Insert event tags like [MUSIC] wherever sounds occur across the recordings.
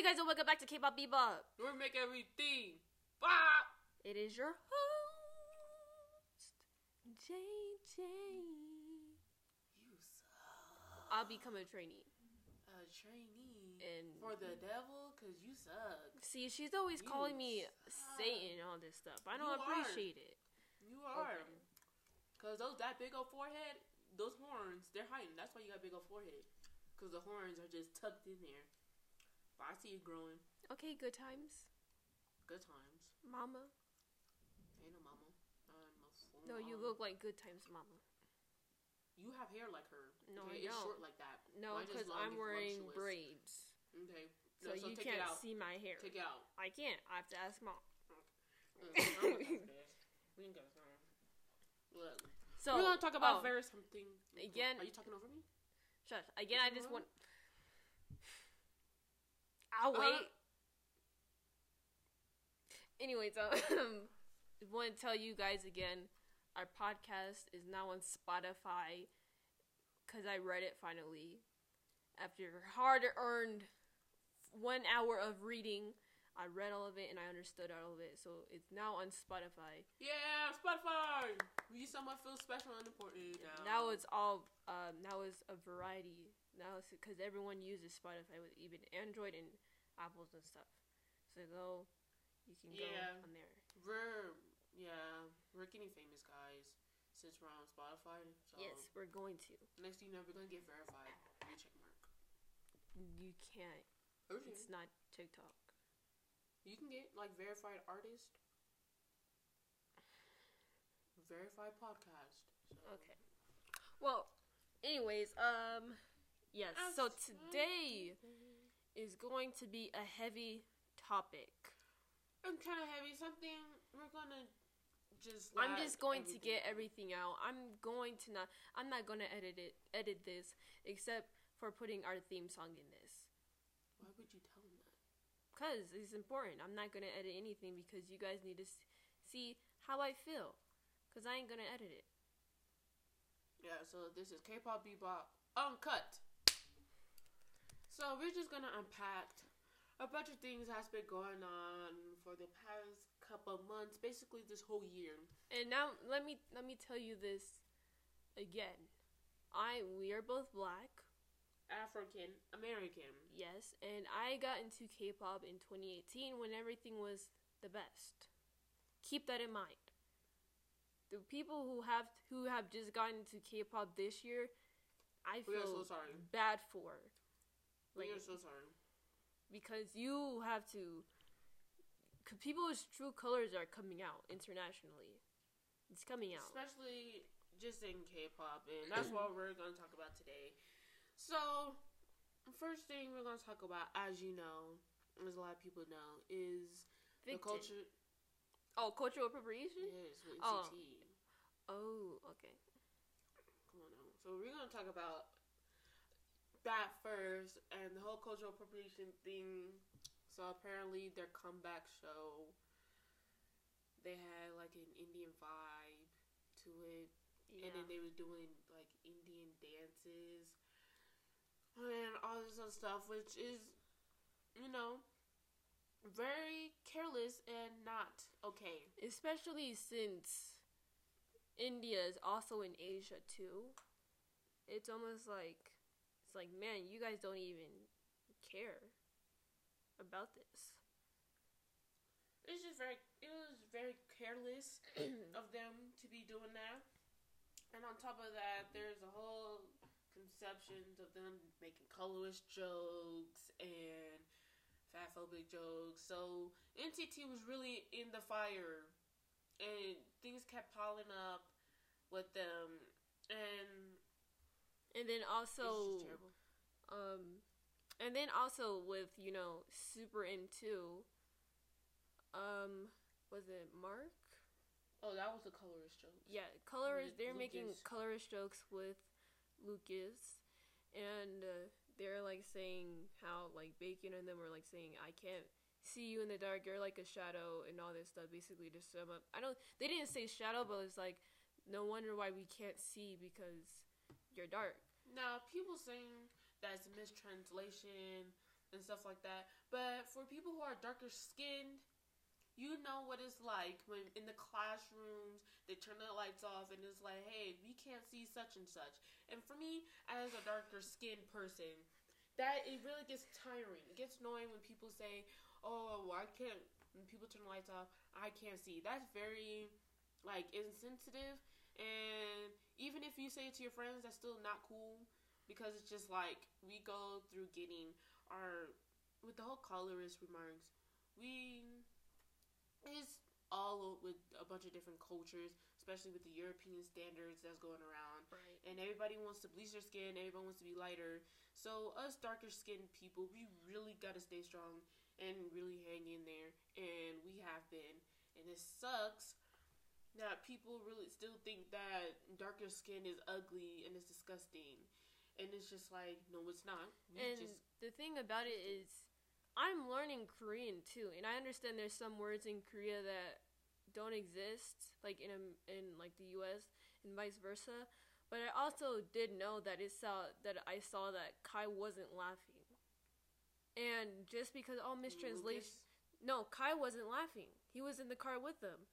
Hey guys, and welcome back to K-pop Bebop. We make everything. Bop. It is your host, JJ. You suck. I'll become a trainee. A trainee And for the devil, cause you suck. see, she's always You calling me suck. Satan and all this stuff. I don't You are. appreciate it. You are. Okay. Cause those that big old forehead, those horns, they're hiding. That's why you got big old forehead. Cause the horns are just tucked in there. But I see it growing. Okay, good times, Good times. mama. Ain't no mama. I'm a fool. No, you look like good times, mama. You have hair like her. No, okay? I It's don't. short like that. No, because I'm wearing braids, Okay. so, No, you can't see my hair. Take it out. I can't. I have to ask mom. [LAUGHS] I'm not gonna do this. we ain't got So we're gonna talk about oh, very something. Again- Are you talking over me? Shush. Again, I just want. I'll Uh, wait. Anyways, um, [LAUGHS] want to tell you guys again, our podcast is now on Spotify because I read it finally after hard-earned one hour of reading. I read all of it and I understood all of it, so it's now on Spotify. Yeah, Spotify. We someone feel special and important now. Now it's all um, now it's a variety now because everyone uses Spotify with even Android and Apples and stuff. So go, you can Yeah. go on there. we're yeah we're getting famous guys since we're on Spotify. So yes, we're going to. next thing you know, we're gonna get verified. Your check mark. You can't. Okay. It's not TikTok. You can get like verified artist, verified podcast. So. Okay. Well, anyways, um, yes. So today is going to be a heavy topic. I'm kind of heavy. Something we're gonna just. I'm just going to get out. everything out. I'm going to not. I'm not going to edit it. Edit this except for putting our theme song in this. Why would you tell him that? Cause it's important. I'm not gonna edit anything because you guys need to see how I feel. Cause I ain't gonna edit it. Yeah. So this is K-pop Bebop uncut. So we're just gonna unpack a bunch of things that's been going on for the past couple months, basically this whole year. And now let me let me tell you this again. I we are both black, African American. yes, and I got into K-pop in 2018 when everything was the best. Keep that in mind. The people who have who have just gotten into K-pop this year, I feel so sorry. bad for. We Like, are so sorry. because you have to cause people's true colors are coming out internationally it's coming out especially just in K-pop, and that's mm. what we're going to talk about today. So, first thing we're going to talk about, as you know, as a lot of people know, is the culture. oh cultural appropriation Yes, with Oh. NCT. oh okay Come on now. So we're going to talk about that first, and the whole cultural appropriation thing. So apparently, their comeback show, they had like an Indian vibe to it. yeah and then they were doing like Indian dances and all this other stuff, which is, you know, very careless and not okay. especially since india is also in asia too it's almost like it's like man you guys don't even care about this It's just very, it was very careless [CLEARS THROAT] of them to be doing that. And on top of that, there's a whole conceptions of them making colorist jokes and fatphobic jokes. So NCT was really in the fire, and things kept piling up with them, and and then also just. Um, and then also with you know super into, um, was it Mark? Oh, that was a colorist joke. Yeah, colorist. They're making colorist jokes with Lucas, and uh, they're like saying how like Bacon and them were like saying I can't see you in the dark. You're like a shadow and all this stuff. Basically, to sum up, I don't. They didn't say shadow, but it's like no wonder why we can't see because you're dark. Now, people saying that's mistranslation and stuff like that. But for people who are darker skinned, you know what it's like when in the classrooms they turn the lights off and it's like, hey, we can't see such and such. And for me, as a darker skinned person, that it really gets tiring. It gets annoying when people say, "Oh, I can't." When people turn the lights off, I can't see. That's very like insensitive. And even if you say it to your friends, that's still not cool because it's just like we go through getting our with the whole colorist remarks. We it's all with a bunch of different cultures, especially with the European standards that's going around. Right. And everybody wants to bleach their skin, everyone wants to be lighter. So us darker skinned people, we really gotta stay strong and really hang in there. And we have been. And it sucks that people really still think that darker skin is ugly and it's disgusting. And it's just like, no, it's not. And just the thing about it is, I'm learning Korean too, and I understand there's some words in Korea that don't exist, like in a, in like the U.S. and vice versa. But I also did know that it saw that I saw that Kai wasn't laughing, and just because all mistranslation, no, Kai wasn't laughing. He was in the car with them,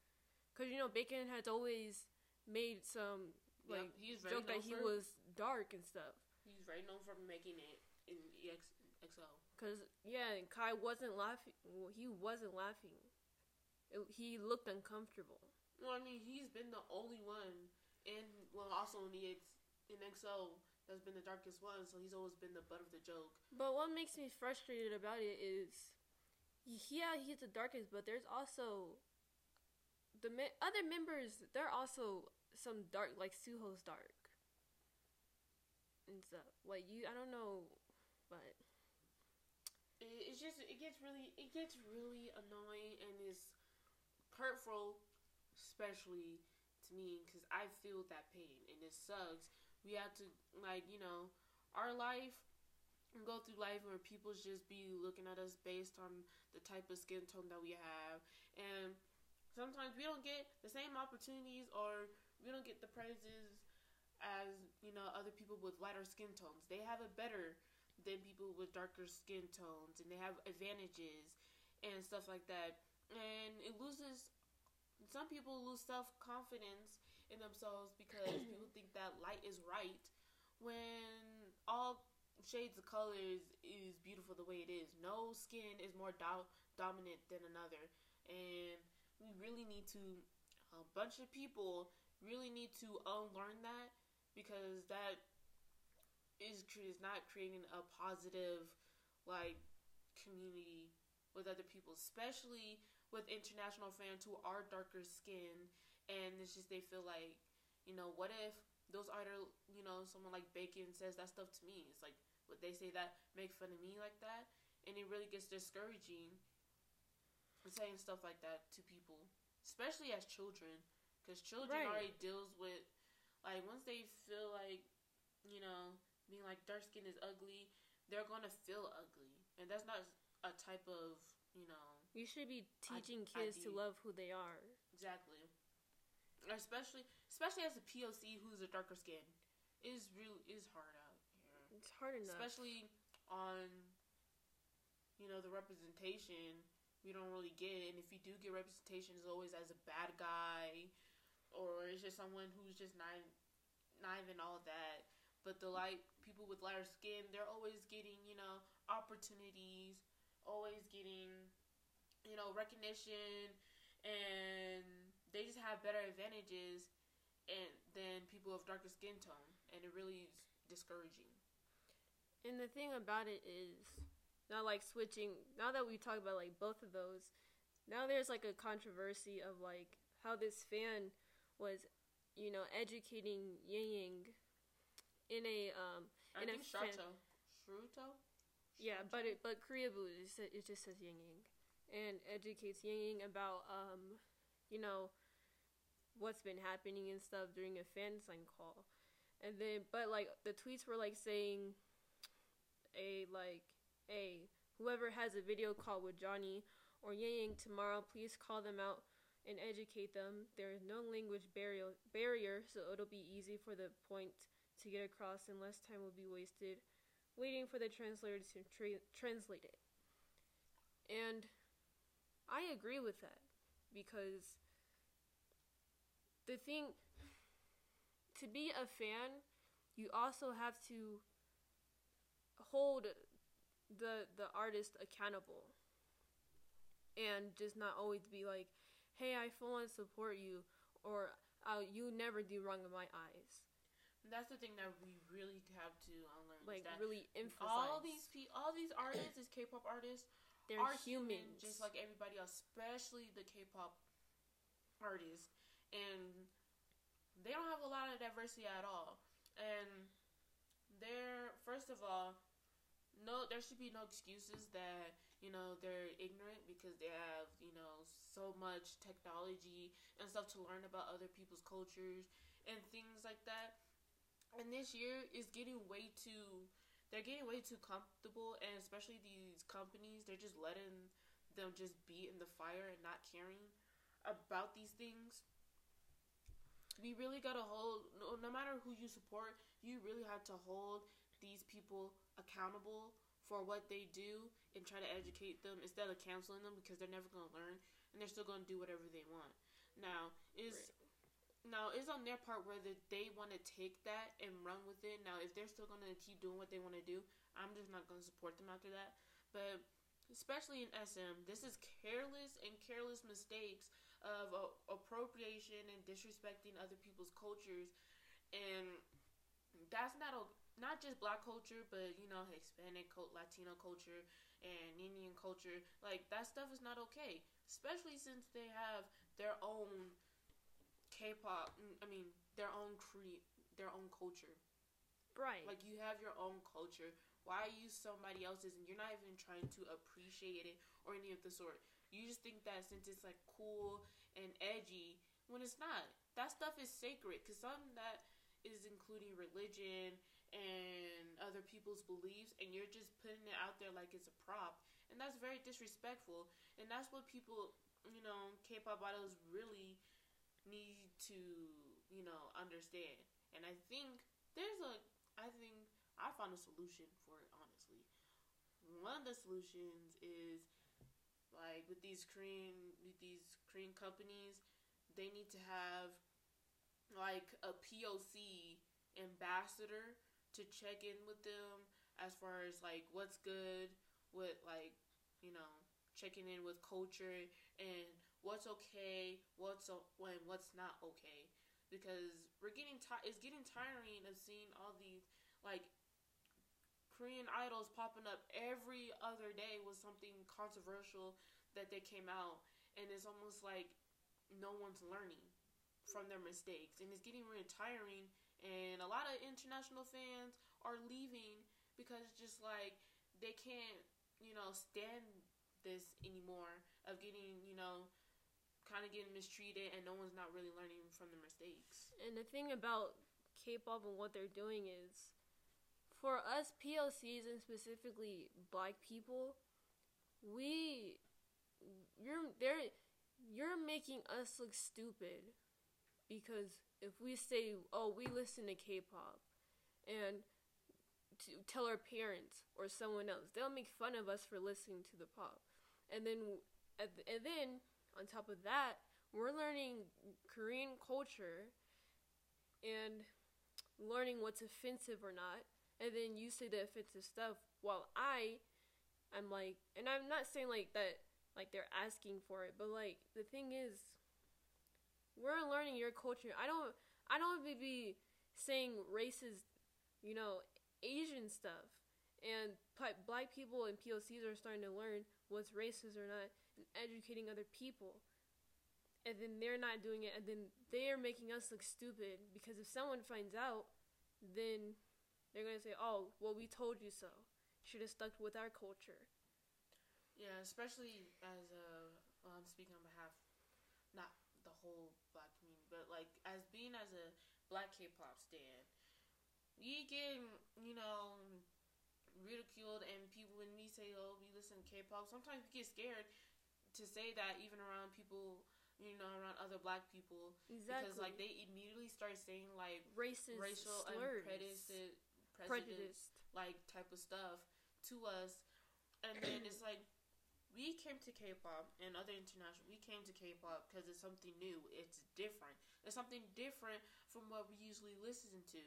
cause you know Bacon has always made some Yep, like he's joke that he for- was dark and stuff. He's very known for making it in EX, XO. Cause yeah, and Kai wasn't laughing. Well, he wasn't laughing. It, he looked uncomfortable. Well, I mean, he's been the only one, and well, also in the X, in XO that's been the darkest one. So he's always been the butt of the joke. But what makes me frustrated about it is, yeah, he's the darkest, but there's also the me- other members. They're also some dark, like Suho's dark and stuff. Like you, I don't know, but It, it's just it gets really it gets really annoying and is hurtful, especially to me because I feel that pain and it sucks. We have to like you know our life and go through life where people just be looking at us based on the type of skin tone that we have and sometimes we don't get the same opportunities or we don't get the praises as you know other people with lighter skin tones. They have it better than people with darker skin tones and they have advantages and stuff like that. And it loses some people lose self-confidence in themselves because [CLEARS THROAT] people think that light is right when all shades of colors is beautiful the way it is. No skin is more do- dominant than another. And we really need to a bunch of people really need to um, unlearn that because that is is not creating a positive like community with other people, especially with international fans who are darker skinned and it's just they feel like, you know, what if those other you know, someone like Bacon says that stuff to me. It's like would they say that make fun of me like that? And it really gets discouraging saying stuff like that to people, especially as children, because children Right. already deals with like once they feel like you know being like dark skin is ugly, they're gonna feel ugly, and that's not a type of you know you should be teaching I kids to love who they are. exactly, especially especially as a POC who's a darker skin, is really is hard out here. It's hard enough. especially on you know the representation we don't really get. And if you do get representation it's always as a bad guy or it's just someone who's just not not even all that. But the light people with lighter skin they're always getting you know opportunities always getting you know recognition. And they just have better advantages and than people of darker skin tone. And it really is discouraging. And the thing about it is, now like switching. Now that we talk about like both of those, now there's like a controversy of like how this fan was, you know, educating Yang in a um I In a think fan-. Sharuto? yeah, but it but Koreaboo it just, it just says Yang Yang and educates Yang Yang about um you know what's been happening and stuff during a fan sign call. And then but like the tweets were like saying a like a whoever has a video call with Johnny or Yang tomorrow, please call them out and educate them. There is no language barrier barrier, so it'll be easy for the point to get across and less time will be wasted waiting for the translator to tra- translate it. And I agree with that because the thing to be a fan, you also have to hold the the artist accountable and just not always be like, "Hey, I fully support you," or uh, "You never do wrong in my eyes." That's the thing that we really have to unlearn. Like is that really emphasize all these pe- all these artists, these K-pop artists, they're are humans, human, just like everybody else, especially the K-pop artists, and they don't have a lot of diversity at all. And they're first of all, no, there should be no excuses that you know they're ignorant because they have you know so much technology and stuff to learn about other people's cultures and things like that. And this year is getting way too they're getting way too comfortable and especially these companies they're just letting them just be in the fire and not caring about these things we really gotta hold no, no matter who you support you really have to hold these people accountable for what they do and try to educate them instead of canceling them because they're never gonna learn and they're still gonna do whatever they want now is now is on their part whether they want to take that and run with it. Now, if they're still going to keep doing what they want to do, I'm just not going to support them after that. But especially in SM, this is careless and careless mistakes of uh, appropriation and disrespecting other people's cultures, and that's not a, not just Black culture, but you know Hispanic, Latino culture, and Indian culture. Like that stuff is not okay, especially since they have their own K-pop. I mean, their own cre- their own culture. right. Like you have your own culture. Why use somebody else's and you're not even trying to appreciate it or any of the sort. You just think that since it's like cool and edgy, when it's not. That stuff is sacred because some that is including religion and other people's beliefs, and you're just putting it out there like it's a prop, and that's very disrespectful. And that's what people, you know, K-pop idols really need to, you know, understand. And I think there's a, I think I found a solution for it. Honestly, one of the solutions is like with these Korean, with these Korean companies, they need to have like a POC ambassador to check in with them as far as like what's good with like you know checking in with culture and what's okay, what's when what's not okay, because we're getting ti- it's getting tiring of seeing all these like Korean idols popping up every other day with something controversial that they came out, and it's almost like no one's learning from their mistakes, and it's getting really tiring. And a lot of international fans are leaving because just like they can't, you know, stand this anymore of getting, you know, kind of getting mistreated and no one's not really learning from their mistakes. And the thing about K-pop and what they're doing is, for us POCs and specifically Black people, we, you're they're you're making us look stupid because if we say, oh, we listen to K-pop, and to tell our parents or someone else, they'll make fun of us for listening to the pop, and then and then on top of that, we're learning Korean culture and learning what's offensive or not. And then you say the offensive stuff while I I'm like and I'm not saying like that like they're asking for it, but like the thing is we're learning your culture. I don't I don't be saying racist, you know, Asian stuff. And black people and POCs are starting to learn what's racist or not and educating other people and then they're not doing it and then they're making us look stupid because if someone finds out then they're going to say oh well we told you so should have stuck with our culture Yeah, especially as a well, I'm speaking on behalf, not the whole but like as being as a black K-pop stan, we get you know ridiculed and people when we say oh we listen to K-pop, sometimes we get scared to say that even around people you know around other black people. Exactly because like they immediately start saying like racist racial and prejudiced, prejudice prejudice like type of stuff to us, and then it's like we came to K-pop and other international. We came to K-pop because it's something new. It's different. It's something different from what we usually listen to,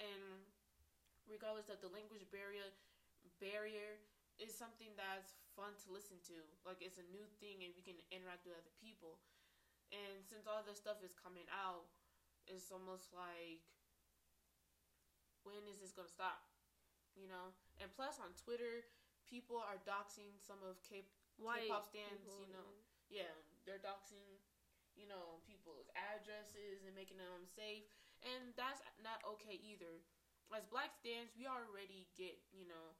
and regardless of the language barrier, barrier is something that's fun to listen to. Like it's a new thing, and we can interact with other people. And since all this stuff is coming out, it's almost like, when is this gonna stop? You know. And plus, on Twitter, people are doxing some of K White K-pop stands. people, You know, yeah, they're doxing, you know, people's addresses and making them unsafe, and that's not okay either. As black stands, we already get, you know,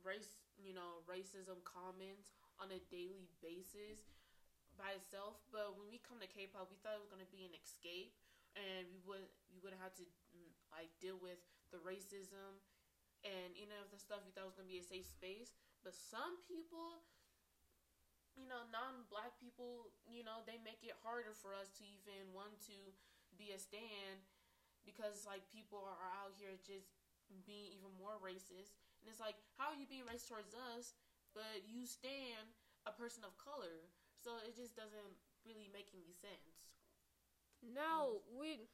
race, you know, racism comments on a daily basis by itself. But when we come to K-pop, we thought it was gonna be an escape, and we would we would have to mm, like deal with the racism and you know the stuff we thought was gonna be a safe space. But some people, you know, non-black people, you know, they make it harder for us to even want to be a stand because like people are out here just being even more racist. And it's like, how are you being racist towards us, but you stand a person of color? So it just doesn't really make any sense. Now we,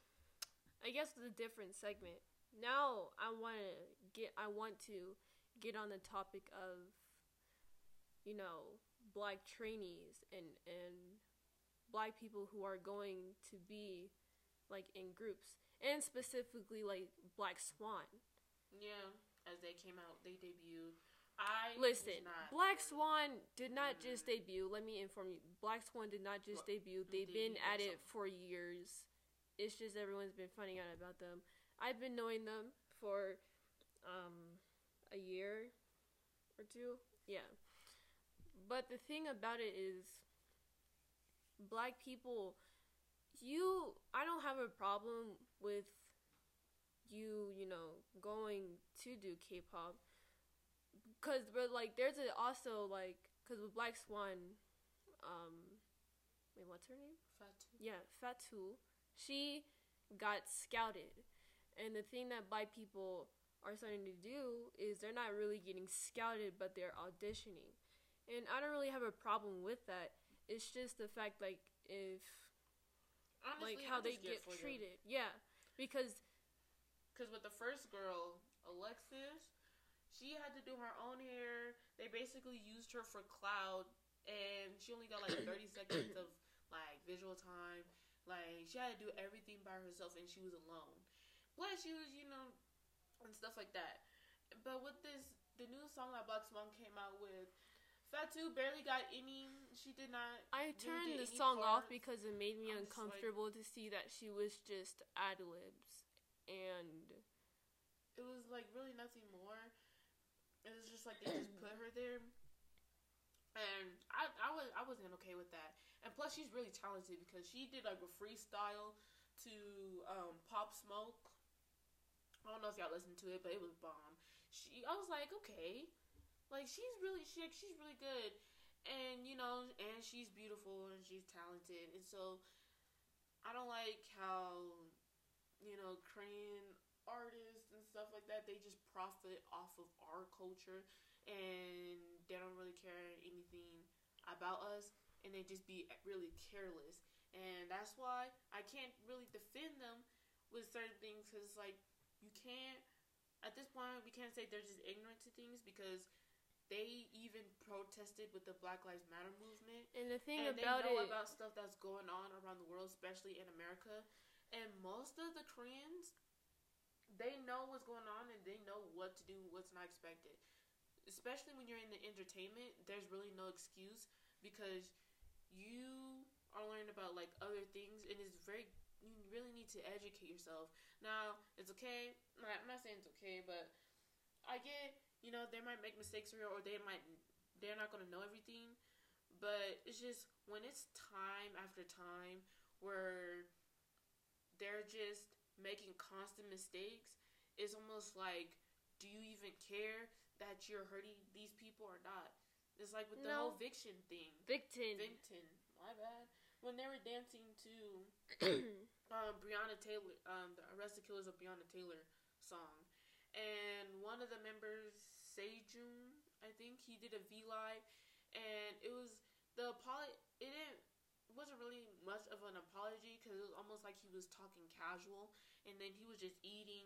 I guess it's a different segment. Now I want to get. I want to get on the topic of, you know, black trainees and and black people who are going to be like in groups and specifically like Black Swan. Yeah, as they came out, they debuted. I Listen. Black Swan did not just debut. Let me inform you. Black Swan did not just What? debut. They've They been at it for years. It's just everyone's been finding out about them. I've been knowing them for um a year or two. Yeah. But the thing about it is black people you I don't have a problem with you, you know, going to do K-pop cuz but like there's a also like cuz with Black Swan um wait, what's her name? Fatou. Yeah, Fatou. She got scouted. And the thing that black people are starting to do is they're not really getting scouted, but they're auditioning. And I don't really have a problem with that. It's just the fact, like, if, Honestly, like, how they get treated. Yeah. Because, Because with the first girl, Alexis, she had to do her own hair. They basically used her for cloud, and she only got like 30 [COUGHS] seconds of like visual time. Like she had to do everything by herself, and she was alone. Plus, she was, you know, and stuff like that. But with this, the new song that Black Swan came out with, Fatou barely got any. She did not. I really turned the song off because it made me I was just like- uncomfortable to see that she was just ad libs. And it was like really nothing more. It was just like they just put her there, and I I was I wasn't okay with that. And plus, she's really talented because she did like a freestyle to um, Pop Smoke. I don't know if y'all listened to it, but it was bomb. She I was like, okay, like she's really she she's really good, and you know, and she's beautiful and she's talented, and so I don't like how you know Korean artists and stuff like that they just profit off of our culture. And they don't really care anything about us. And they just be really careless. And that's why i can't really defend them with certain things because like you can't at this point we can't say they're just ignorant to things because they even protested with the black lives matter movement and the thing and about they know it about stuff that's going on around the world, especially in America. And most of the Koreans, they know what's going on and they know what to do, what's not expected. Especially when you're in the entertainment, there's really no excuse because you are learning about like other things, and it's very you really need to educate yourself. Now, it's okay. I'm not saying it's okay, but I get you know they might make mistakes here or they might they're not gonna know everything but it's just when it's time after time where they're just making constant mistakes it's almost like do you even care that you're hurting these people or not it's like with the No. whole Viction thing Victon. Victon my bad when they were dancing to [COUGHS] um, Breonna Taylor um, the Arrested Killers of Breonna Taylor song and one of the members, Sejun, I think he did a V live, and it was the apology. It didn't wasn't really much of an apology because it was almost like he was talking casual, and then he was just eating,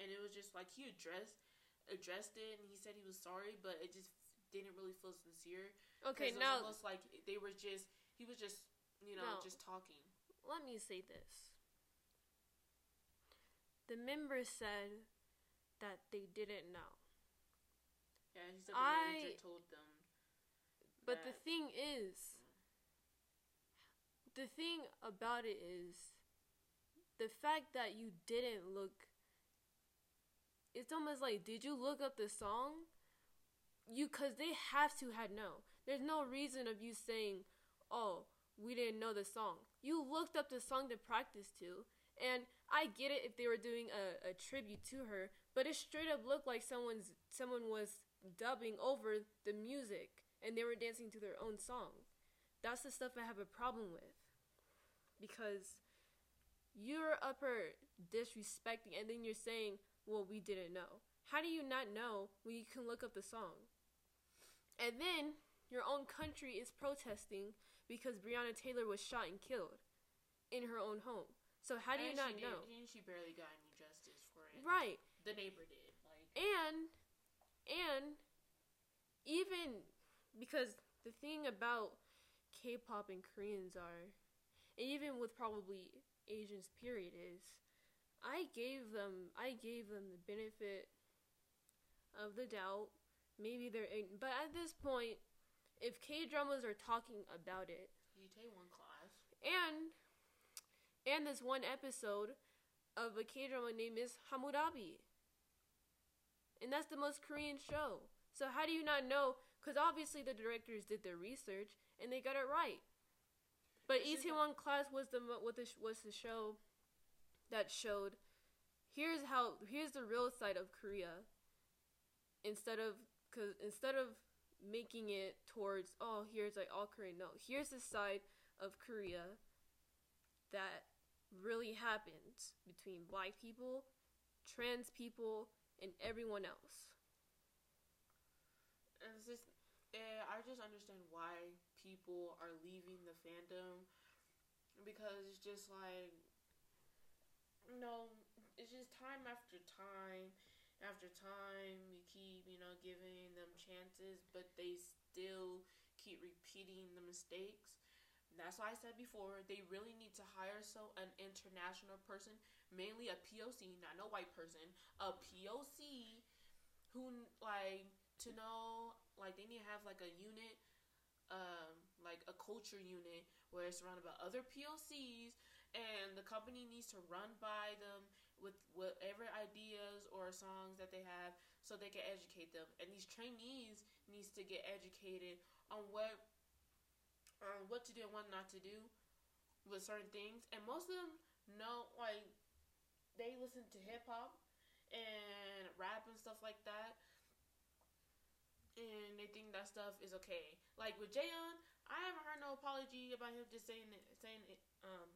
and it was just like he addressed addressed it, and he said he was sorry, but it just didn't really feel sincere. Okay, it was now almost like they were just he was just you know No. just talking. let me say this. The members said that they didn't know. Yeah, he said the I- manager told them. But the thing is, the thing about it is, the fact that you didn't look. It's almost like, did you look up the song? You, cause they have to had no. There's no reason of you saying, "Oh, we didn't know the song." You looked up the song to practice to, and I get it if they were doing a, a tribute to her, but it straight up looked like someone's someone was dubbing over the music and they were dancing to their own song. That's the stuff I have a problem with. Because you're upper disrespecting and then you're saying, well, we didn't know. How do you not know when you can look up the song? And then your own country is protesting because Breonna Taylor was shot and killed in her own home. So how do you not know? And she barely got any justice for it. Right. The neighbor did. Like and and even because the thing about K-pop and Koreans are, and even with probably Asians, period, is I gave them I gave them the benefit of the doubt. Maybe they're, ign- but at this point, if K dramas are talking about it, you take one class. and and this one episode of a K drama named is Hammurabi. And that's the most Korean show. So how do you not know? Because obviously the directors did their research and they got it right. But Itaewon Class was the what the was the show that showed here's how here's the real side of Korea. Instead of cause instead of making it towards oh here's like all Korean no here's the side of Korea that really happened between black people, trans people, and everyone else. It's just, eh, I just understand why people are leaving the fandom because it's just like, no, it's just time after time after time. We keep, you know, giving them chances, but they still keep repeating the mistakes. That's why I said before they really need to hire so an international person, mainly a POC, not no white person, a POC who like to know like they need to have like a unit um like a culture unit where it's surrounded by other POCs and the company needs to run by them with whatever ideas or songs that they have so they can educate them. And these trainees needs to get educated on what on what to do and what not to do with certain things and most of them know like they listen to hip hop and rap and stuff like that. And they think that stuff is okay. Like with Jayon, I haven't heard no apology about him just saying it, saying it, um,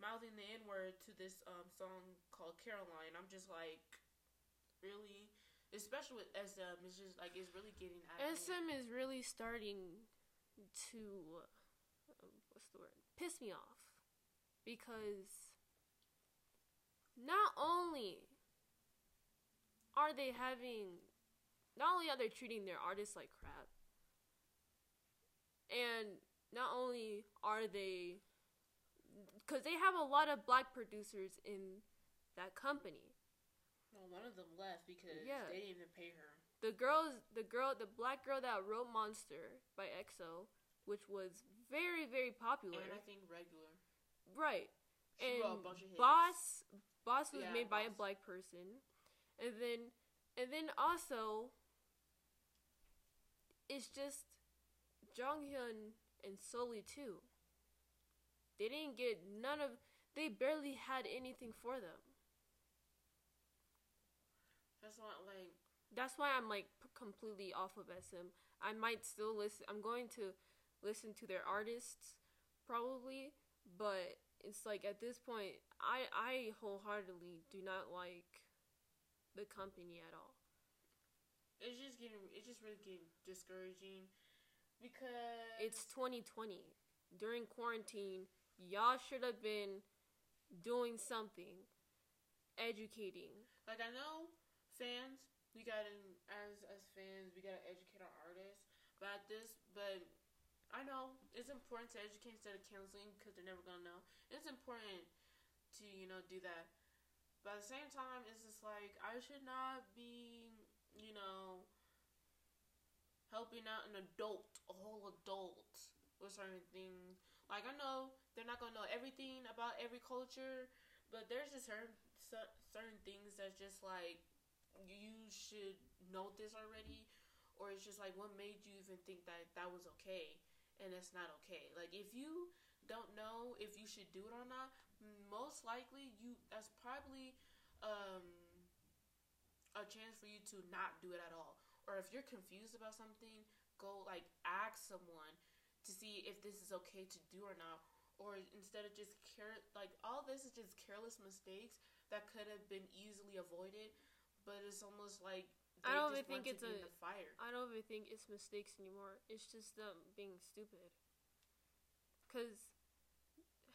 mouthing the N word to this um song called Caroline. I'm just like, really, especially with SM, it's just like it's really getting. SM is really starting to um, what's the word? Piss me off because not only are they having not only are they treating their artists like crap and not only are they because they have a lot of black producers in that company Well, one of them left because Yeah. they didn't even pay her. The girls the girl the black girl that wrote monster by exo which was very very popular. And I think regular. right. She and wrote a bunch of hits. boss boss was Yeah, made by a black person. And then and then also it's just Jonghyun and Sulli too. They didn't get none of they barely had anything for them. That's not like that's why I'm like p- completely off of SM. I might still listen. I'm going to listen to their artists probably, but it's like at this point, I I wholeheartedly do not like the company at all. It's just getting. It's just really getting discouraging because It's 2020. During quarantine, y'all should have been doing something, educating. like I know fans. We gotta as as fans, we gotta educate our artists about this. But I know it's important to educate instead of canceling because they're never gonna know. It's important to you know do that. But at the same time, it's just like I should not be you know helping out an adult, a whole adult with certain things. Like I know they're not gonna know everything about every culture, but there's just certain certain things that's just like you should know this already, or it's just like what made you even think that that was okay, and it's not okay. Like if you don't know if you should do it or not, most likely you that's probably um a chance for you to not do it at all. Or if you're confused about something, go like ask someone to see if this is okay to do or not. Or instead of just care, like all this is just careless mistakes that could have been easily avoided, but it's almost like I they don't just even think it's a- in the fire. I don't even think it's mistakes anymore. It's just them being stupid. Cause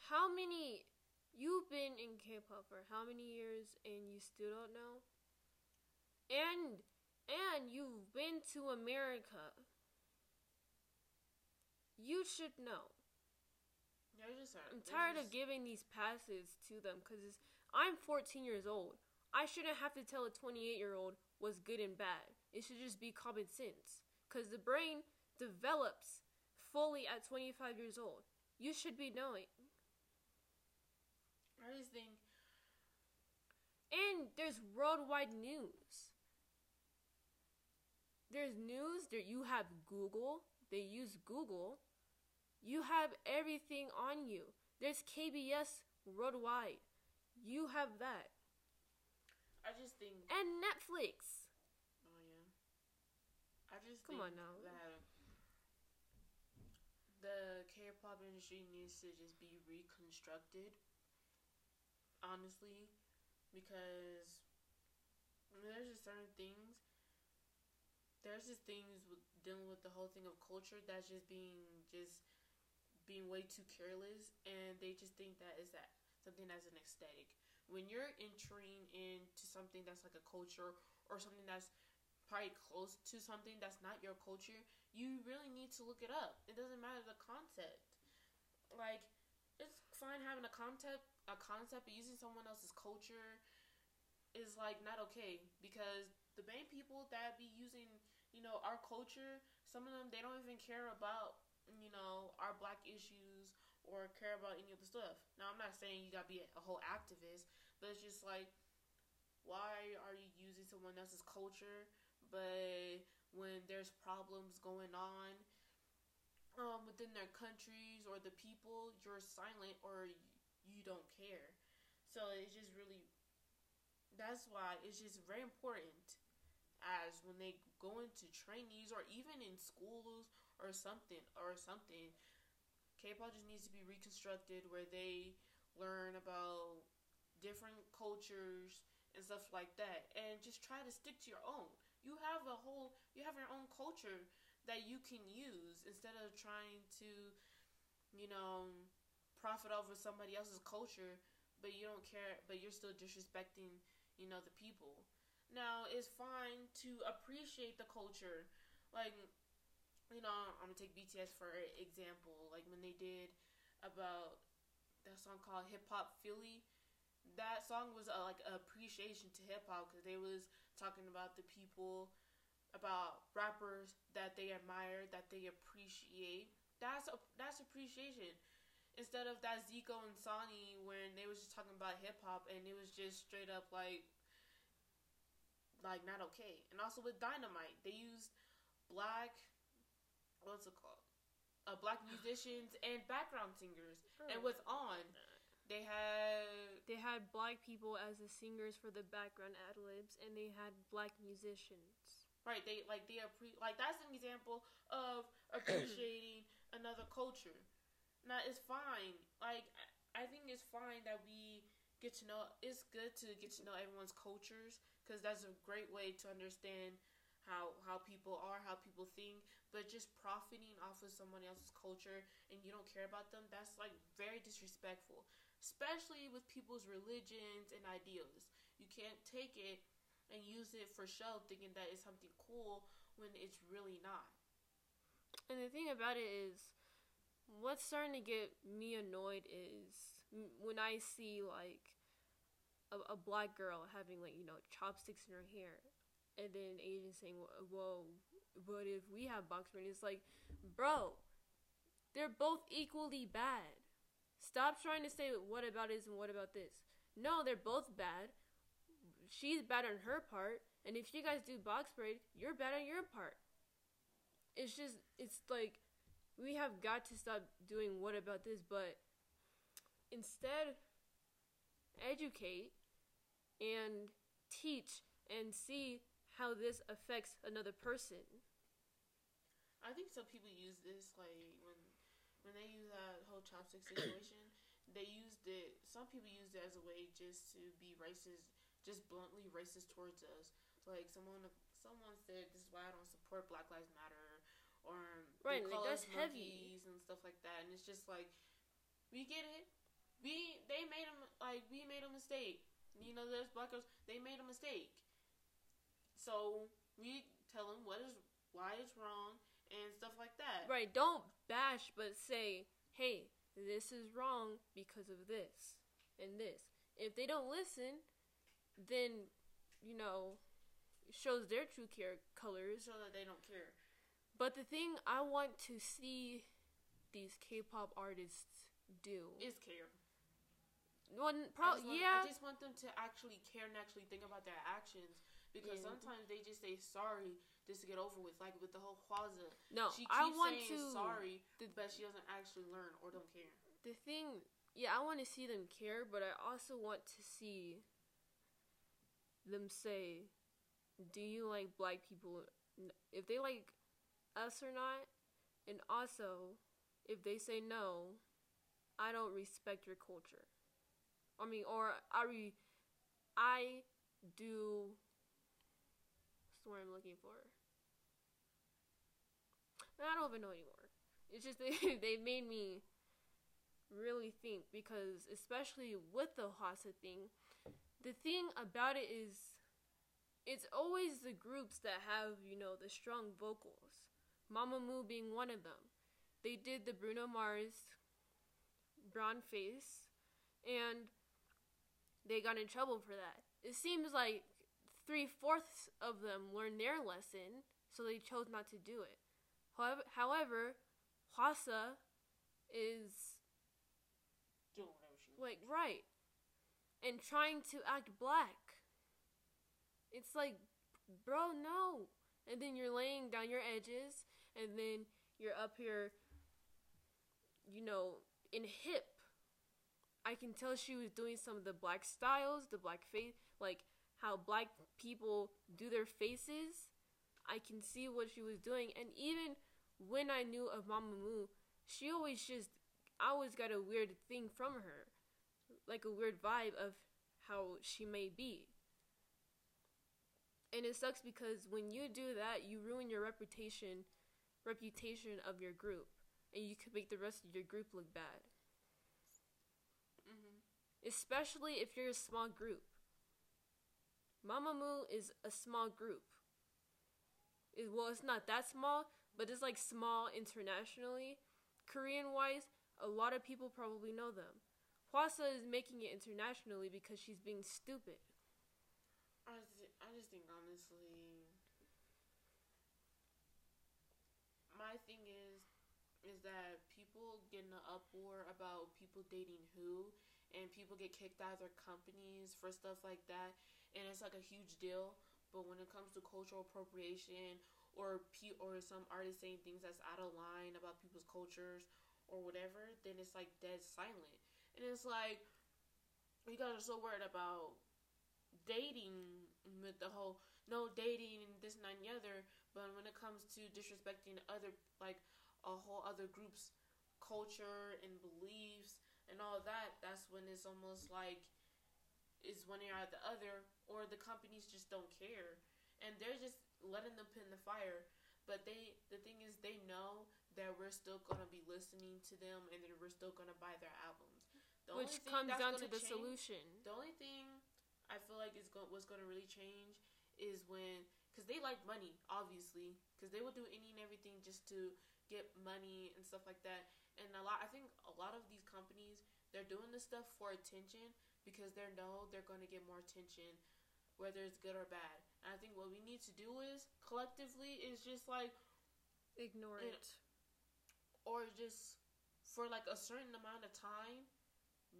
how many you've been in K-pop for how many years and you still don't know? And and you've been to America. You should know. They're just, I'm tired of giving these passes to them because I'm 14 years old. I shouldn't have to tell a 28 year old what's good and bad. It should just be common sense because the brain develops fully at 25 years old. You should be knowing. I just think And there's worldwide news. There's news. that you have Google. They use Google. You have everything on you. There's KBS worldwide. You have that. I just think And Netflix. Oh yeah. I just Come on now. that the K-pop industry needs to just be reconstructed. Honestly, because there's just certain things. There's just things with dealing with the whole thing of culture that's just being just being way too careless, and they just think that is that something that's an aesthetic. When you're entering into something that's like a culture or something that's probably close to something that's not your culture, you really need to look it up. It doesn't matter the concept. Like it's fine having a concept, a concept, but using someone else's culture is like not okay because the main people that be using, you know, our culture, some of them they don't even care about, you know, our black issues or care about any of the stuff. Now I'm not saying you gotta be a whole activist, but it's just like why are you using someone else's culture but when there's problems going on um, within their countries or the people you're silent or you don't care so it's just really that's why it's just very important as when they go into trainees or even in schools or something or something k-pop just needs to be reconstructed where they learn about different cultures and stuff like that. And just try to stick to your own. You have a whole you have your own culture that you can use instead of trying to you know profit off of somebody else's culture but you don't care but you're still disrespecting you know the people. Now it's fine to appreciate the culture. Like you know i'm gonna take bts for example like when they did about that song called Hip Hop Phile that song was a, like a appreciation to hip hop because they was talking about the people, about rappers that they admire, that they appreciate. That's a, that's appreciation. Instead of that Zico and Sonny when they was just talking about hip hop and it was just straight up like like not okay. And also with Dynamite, they used black what's it called? Uh, black musicians and background singers. And with On, they had They had black people as the singers for the background ad libs, and they had black musicians. Right, they like they appre- like that's an example of [COUGHS] appreciating another culture. Now it's fine. Like I- I think it's fine that we get to know. It's good to get to know everyone's cultures because that's a great way to understand how how people are, how people think. But just profiting off of someone else's culture and you don't care about them, that's like very disrespectful, especially with people's religions and ideals. You can't take it and use it for show, thinking that it's something cool when it's really not. And the thing about it is, what's starting to get me annoyed is when I see like a, a black girl having like you know chopsticks in her hair, and then Asian saying, "Whoa, but if we have box braid, it's like, bro, they're both equally bad. Stop trying to say what about this and what about this. No, they're both bad. She's bad on her part, and if you guys do box braid, you're bad on your part. It's just, it's like, we have got to stop doing what about this, but instead, educate and teach and see how this affects another person. I think some people use this like when when they use that whole chopstick [COUGHS] situation, they used it. Some people use it as a way just to be racist, just bluntly racist towards us. Like someone someone said, "This is why I don't support Black Lives Matter," or right, like, us heavy and stuff like that. And it's just like we get it. We they made them like we made a mistake. You know, there's black girls. They made a mistake. So we tell them what is why it's wrong and stuff like that. Right. Don't bash, but say, hey, this is wrong because of this and this. If they don't listen, then you know shows their true care colors. Show that they don't care. But the thing I want to see these K-pop artists do is care. Well, probably yeah. I just want them to actually care and actually think about their actions because yeah. sometimes they just say sorry just to get over with, like with the whole Hwasa. No, she keeps I want saying to sorry, the, but she doesn't actually learn or don't care. The thing, yeah, I want to see them care, but I also want to see them say, "Do you like black people? If they like us or not?" And also, if they say no, I don't respect your culture. I mean, or I re, I do. What's the word I'm looking for? I don't even know anymore. It's just [LAUGHS] they they made me really think because especially with the Hwasa thing, the thing about it is it's always the groups that have, you know, the strong vocals. Mamamoo being one of them. They did the Bruno Mars brown face and they got in trouble for that. It seems like three fourths of them learned their lesson, so they chose not to do it. However, however Hwasa is doing whatever she like right and trying to act black. It's like, bro, no. And then you're laying down your edges, and then you're up here, you know, in hip I can tell she was doing some of the black styles, the black face, like how black people do their faces. I can see what she was doing, and even when I knew of Mamamoo, she always just, I always got a weird thing from her, like a weird vibe of how she may be. And it sucks because when you do that, you ruin your reputation, reputation of your group, and you could make the rest of your group look bad mm-hmm. especially if you're a small group. Mamamoo is a small group. Well, it's not that small, but it's like small internationally. Korean wise, a lot of people probably know them. Hwasa is making it internationally because she's being stupid. I just, I just think honestly, my thing is, is that people get in an uproar about people dating who, and people get kicked out of their companies for stuff like that, and it's like a huge deal. But when it comes to cultural appropriation or pe- or some artists saying things that's out of line about people's cultures or whatever, then it's like dead silent. And it's like you guys are so worried about dating with the whole no dating and this and that and the other, but when it comes to disrespecting other like a whole other group's culture and beliefs and all that, that's when it's almost like is one ear out the other, or the companies just don't care, and they're just letting them pin the fire. But they, the thing is, they know that we're still gonna be listening to them, and that we're still gonna buy their albums. The Which comes down to gonna the change- solution. The only thing I feel like is going what's to really change is when because they like money, obviously, because they will do any and everything just to get money and stuff like that. And a lot, I think a lot of these companies they're doing this stuff for attention because they know they're going to get more attention, whether it's good or bad. And I think what we need to do is collectively is just like Ignore it. or just for like a certain amount of time,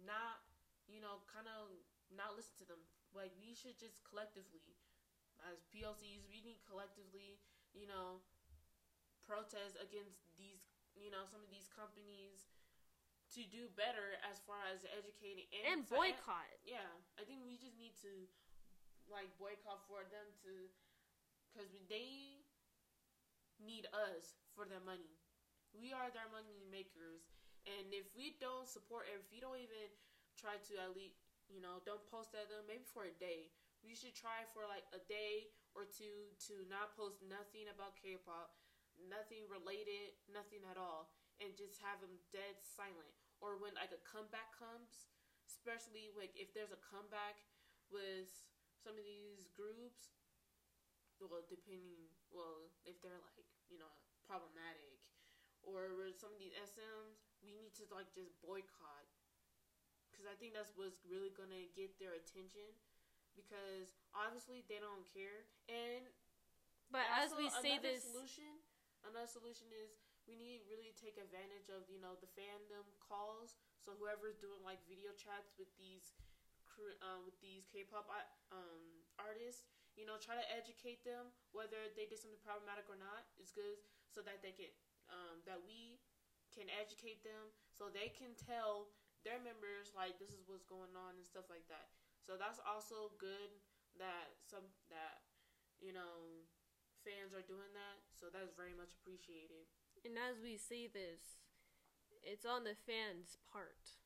not you know, kind of not listen to them. Like we should just collectively, as POCs, we need collectively, you know, protest against these, you know, some of these companies to do better as far as educating And to- boycott. yeah, I think we just need to like boycott for them to, because they need us for their money. We are their money makers, and if we don't support, if we don't even try to at least, you know, don't post at them, maybe for a day. We should try for like a day or two to not post nothing about K-pop, nothing related, nothing at all, and just have them dead silent. Or when like a comeback comes, especially like if there's a comeback with some of these groups well depending well if they're like you know problematic or with some of these sms we need to like just boycott. Because i think that's what's really gonna get their attention because obviously they don't care. And But as we say this, solution another solution is we need to really take advantage of you know the fandom calls. So whoever's doing like video chats with these uh, with these k-pop um, artists you know try to educate them whether they did something problematic or not It's good so that they can um, that we can educate them so they can tell their members like this is what's going on and stuff like that. So that's also good that some that you know fans are doing that so that's very much appreciated and as we say this, it's on the fans' part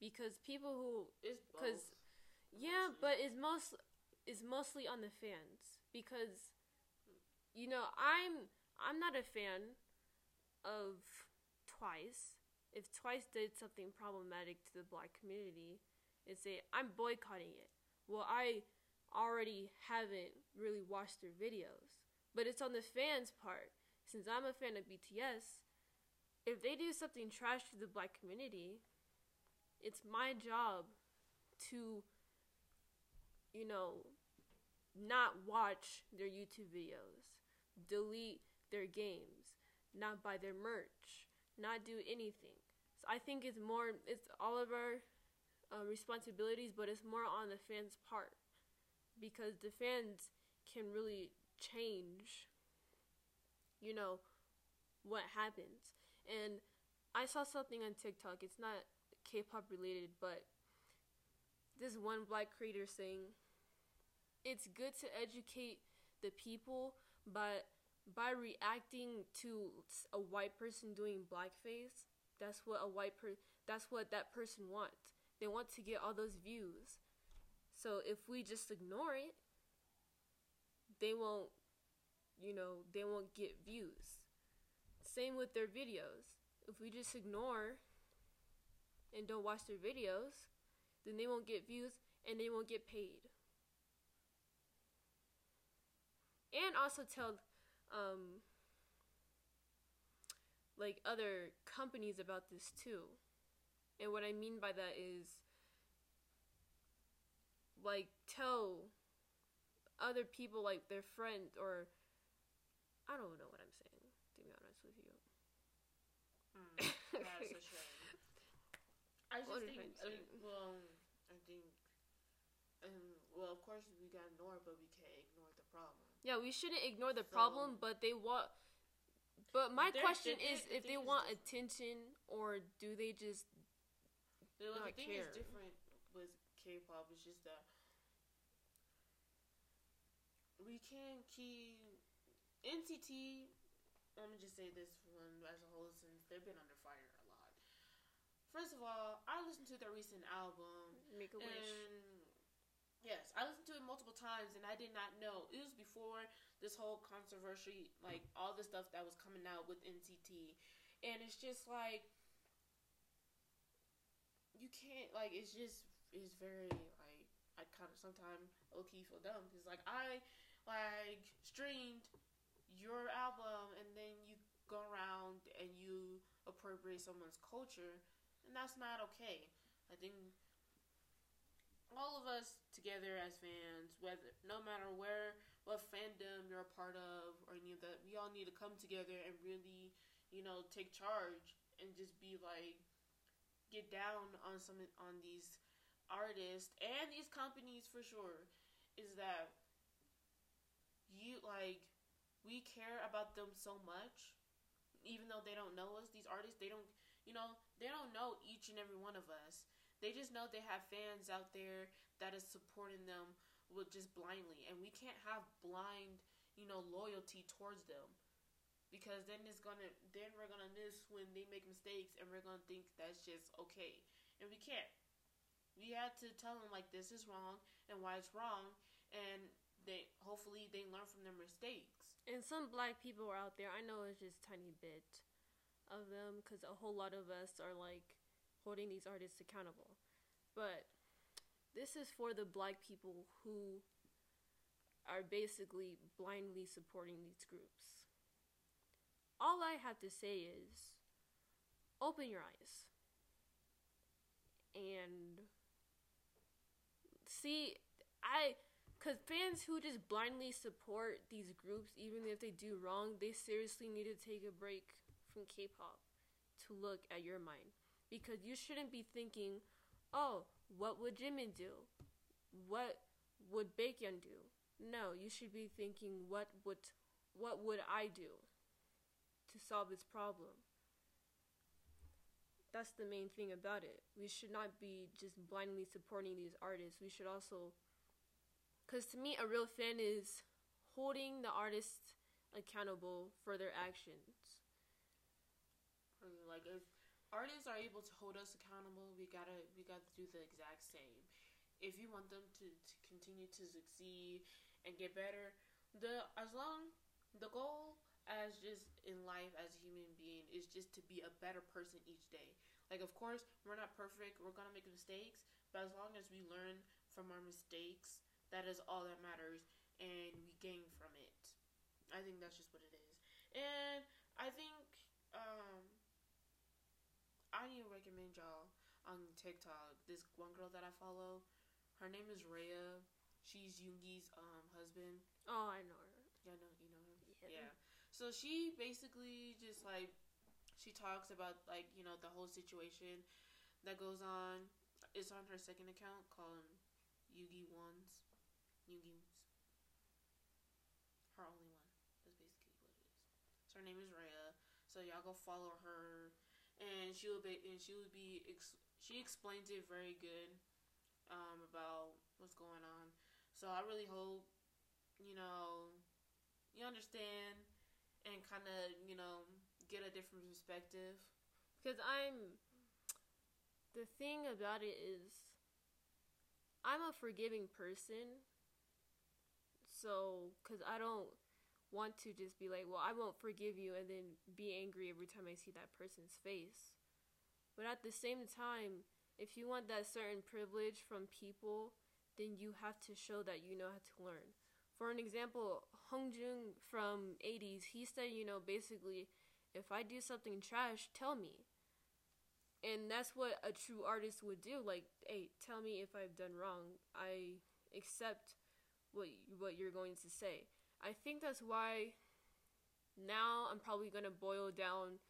because people who it's 'Cause- both, Yeah, mostly. but it's most it's mostly on the fans because you know I'm I'm not a fan of Twice. If Twice did something problematic to the black community, and say I'm boycotting it. Well, I already haven't really watched their videos, but it's on the fans' part. Since I'm a fan of BTS, if they do something trash to the black community, it's my job to you know, not watch their YouTube videos, delete their games, not buy their merch, not do anything. So I think it's more, it's all of our uh, responsibilities, but it's more on the fans' part because the fans can really change, you know, what happens. And I saw something on TikTok. It's not K-pop related, but this one black creator saying it's good to educate the people, but by reacting to a white person doing blackface, that's what a white per that's what that person wants. They want to get all those views. So if we just ignore it, they won't you know, they won't get views. Same with their videos. If we just ignore and don't watch their videos, then they won't get views and they won't get paid. And also tell um like other companies about this too. And what I mean by that is like tell other people like their friend or I don't know what I'm saying, to be honest with you. Mm, that's a shame. I [LAUGHS] just What think, I well, I think, um, well, of course we gotta ignore, but we can't ignore the problem. Yeah, we shouldn't ignore the So- problem, but they want. But my They're- question the is, thing- the if they want different. attention or do they just? The, Not thing care. is different with K-pop. It's just that we can't keep NCT. Let me just say this one as a whole, since they've been under fire a lot. First of all, I listened to their recent album, Make a wish. Yes, I listened to it multiple times and I did not know. It was before this whole controversy, like all the stuff that was coming out with NCT. And it's just like you can't like it's just it's very like I kind of sometimes okay feel dumb because like I like streamed your album and then you go around and you appropriate someone's culture and that's not okay. I think all of us together as fans, whether no matter where what fandom you're a part of or any of that, we all need to come together and really, you know, take charge and just be like get down on some on these artists and these companies for sure is that you like we care about them so much even though they don't know us these artists they don't you know they don't know each and every one of us. They just know they have fans out there that is supporting them with just blindly and we can't have blind you know loyalty towards them because then it's gonna then we're gonna miss when they make mistakes and we're gonna think that's just okay and we can't. We had to tell them like this is wrong and why it's wrong and they hopefully they learn from their mistakes and some black people are out there. I know it's just tiny bit of them because a whole lot of us are like holding these artists accountable. But this is for the black people who are basically blindly supporting these groups. All I have to say is open your eyes and see I cuz fans who just blindly support these groups even if they do wrong, they seriously need to take a break from K-pop to look at your mind because you shouldn't be thinking, "Oh, what would Jimin do? What would Baekhyun do?" No, you should be thinking, "What would what would I do?" to solve this problem. That's the main thing about it. We should not be just blindly supporting these artists. We should also, because to me, a real fan is holding the artist accountable for their actions. Like if artists are able to hold us accountable, we gotta we gotta do the exact same. If you want them to, to continue to succeed and get better, the as long the goal as just in life as a human being is just to be a better person each day. Like, of course, we're not perfect, we're gonna make mistakes, but as long as we learn from our mistakes, that is all that matters, and we gain from it. I think that's just what it is. And I think, um, I need to recommend y'all on TikTok this one girl that I follow. Her name is Rhea. She's Yoongi's um husband. Oh, I know her. Yeah, know you know her. Yeah. yeah. So she basically just like she talks about like you know the whole situation that goes on. It's on her second account called Yugi Ones, Yugi. Her only one. That's basically what it is. So her name is Rhea. So y'all go follow her, and she will be and she will be ex- she explains it very good um, about what's going on. So I really hope you know you understand and kind of you know get a different perspective. Because I'm the thing about it is I'm a forgiving person. So, because I don't want to just be like, well, I won't forgive you and then be angry every time I see that person's face. But at the same time, if you want that certain privilege from people, then you have to show that you know how to learn. For an example, Hongjoong from ATEEZ, he said, you know, basically, if I do something trash, tell me. And that's what a true artist would do. Like, hey, tell me if I've done wrong. I accept what what you're going to say. I think that's why now I'm probably gonna boil down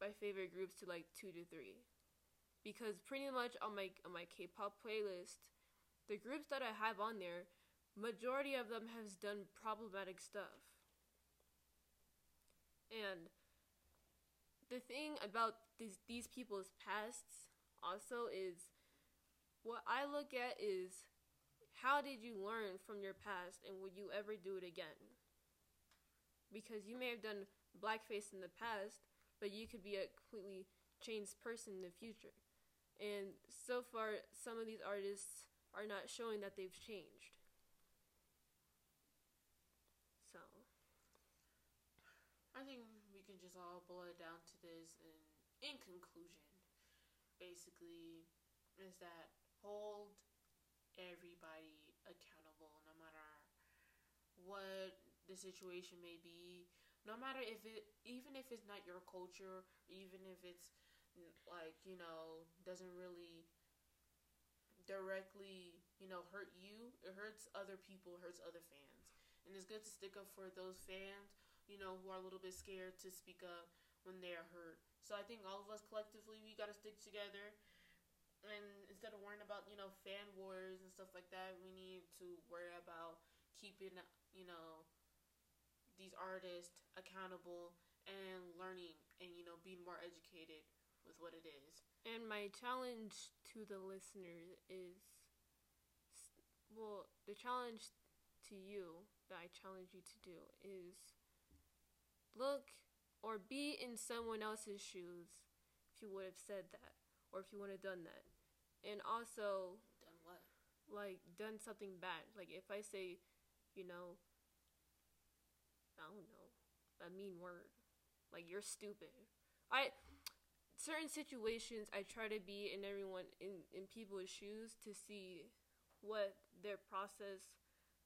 my favorite groups to like two to three, because pretty much on my on my K-pop playlist, the groups that I have on there majority of them has done problematic stuff. And the thing about these these people's pasts also is what I look at is how did you learn from your past and would you ever do it again? Because you may have done blackface in the past, but you could be a completely changed person in the future. And so far, some of these artists are not showing that they've changed. So, I think we can just all boil it down to this in conclusion, basically, is that hold everybody accountable no matter what the situation may be. No matter if it even if it's not your culture even if it's like you know doesn't really directly you know hurt you it hurts other people hurts other fans. And it's good to stick up for those fans you know who are a little bit scared to speak up when they're hurt. So i think all of us collectively we got to stick together and instead of worrying about you know fan wars and stuff like that we need to worry about keeping you know these artists accountable and learning and you know being more educated with what it is. And my challenge to the listeners is well, the challenge to you that I challenge you to do is look or be in someone else's shoes if you would have said that or if you would have done that. And also done what? Like done something bad. Like if I say, you know, I don't know, a mean word. Like you're stupid. I certain situations I try to be in everyone in in people's shoes to see what their process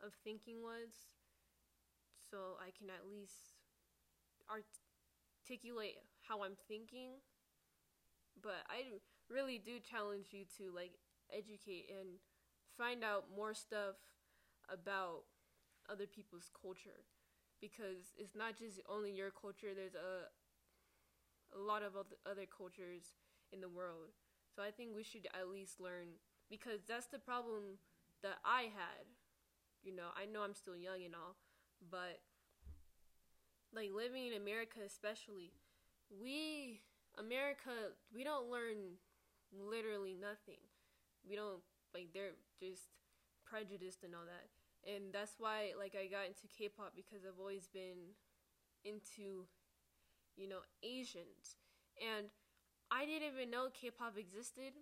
of thinking was so I can at least articulate how I'm thinking. But I really do challenge you to like educate and find out more stuff about other people's culture because it's not just only your culture. There's a a lot of other cultures in the world. So I think we should at least learn because that's the problem that I had. You know, I know I'm still young and all, but like living in America especially, we America, we don't learn literally nothing. We don't like they're just prejudiced and all that and that's why like I got into K-pop because I've always been into you know Asians and I didn't even know K-pop existed.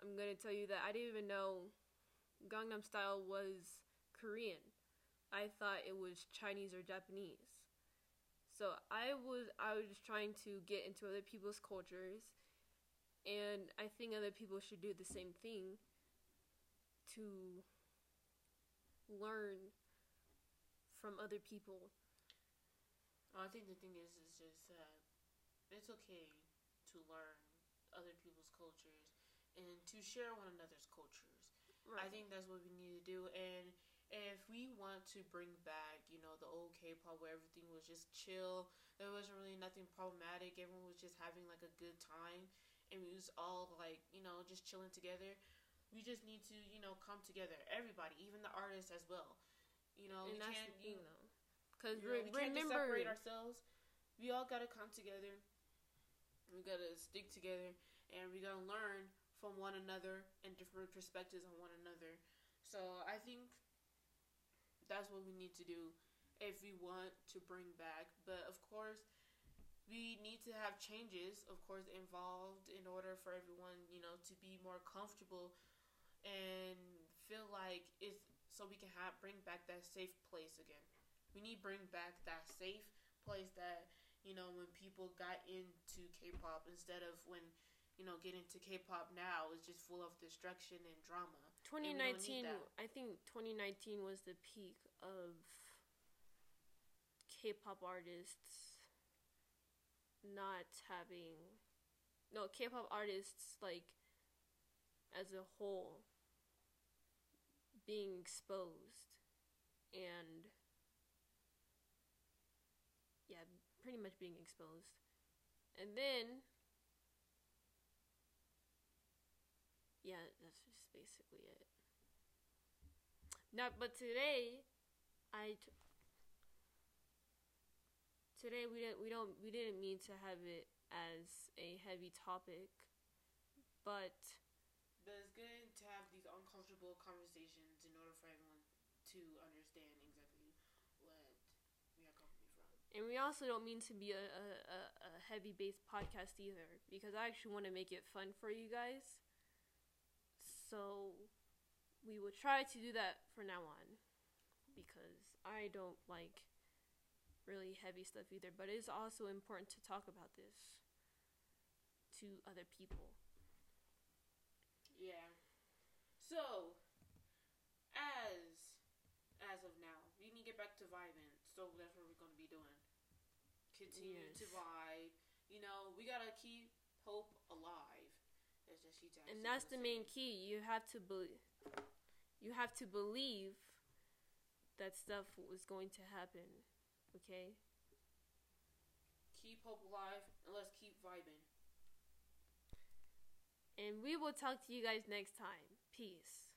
I'm going to tell you that I didn't even know Gangnam Style was Korean. I thought it was Chinese or Japanese. So I was I was trying to get into other people's cultures and I think other people should do the same thing to learn from other people. I think the thing is, is just that it's okay to learn other people's cultures and to share one another's cultures. Right. I think that's what we need to do. And if we want to bring back, you know, the old K-pop where everything was just chill, there wasn't really nothing problematic. Everyone was just having like a good time, and we was all like, you know, just chilling together we just need to, you know, come together. Everybody, even the artists as well. You know, and we can't, you know, because re- we can't remember, separate ourselves. We all gotta come together. We gotta stick together, and we gotta learn from one another and different perspectives on one another. So I think that's what we need to do if we want to bring back. But of course, we need to have changes, of course, involved in order for everyone, you know, to be more comfortable and feel like it's so we can have bring back that safe place again. We need bring back that safe place that you know when people got into K-pop instead of when you know get into K-pop now is just full of destruction and drama. 2019, I think 2019 was the peak of K-pop artists not having no K-pop artists like as a whole being exposed and yeah, pretty much being exposed. And then yeah, that's just basically it. Now, but today I t- today we didn't we don't we didn't mean to have it as a heavy topic, but but it's good to have these uncomfortable conversations in order for everyone to understand exactly what we are coming from. And we also don't mean to be a, a, a heavy based podcast either, because I actually want to make it fun for you guys. So we will try to do that from now on because I don't like really heavy stuff either. But it is also important to talk about this to other people. Yeah. So, as as of now, we need to get back to vibing. So that's what we're going to be doing. Continue to vibe. You know, we gotta keep hope alive. Just she and that's the main key. You have to believe. You have to believe that stuff was going to happen. Okay. Keep hope alive and let's keep vibing. And we will talk to you guys next time. Peace.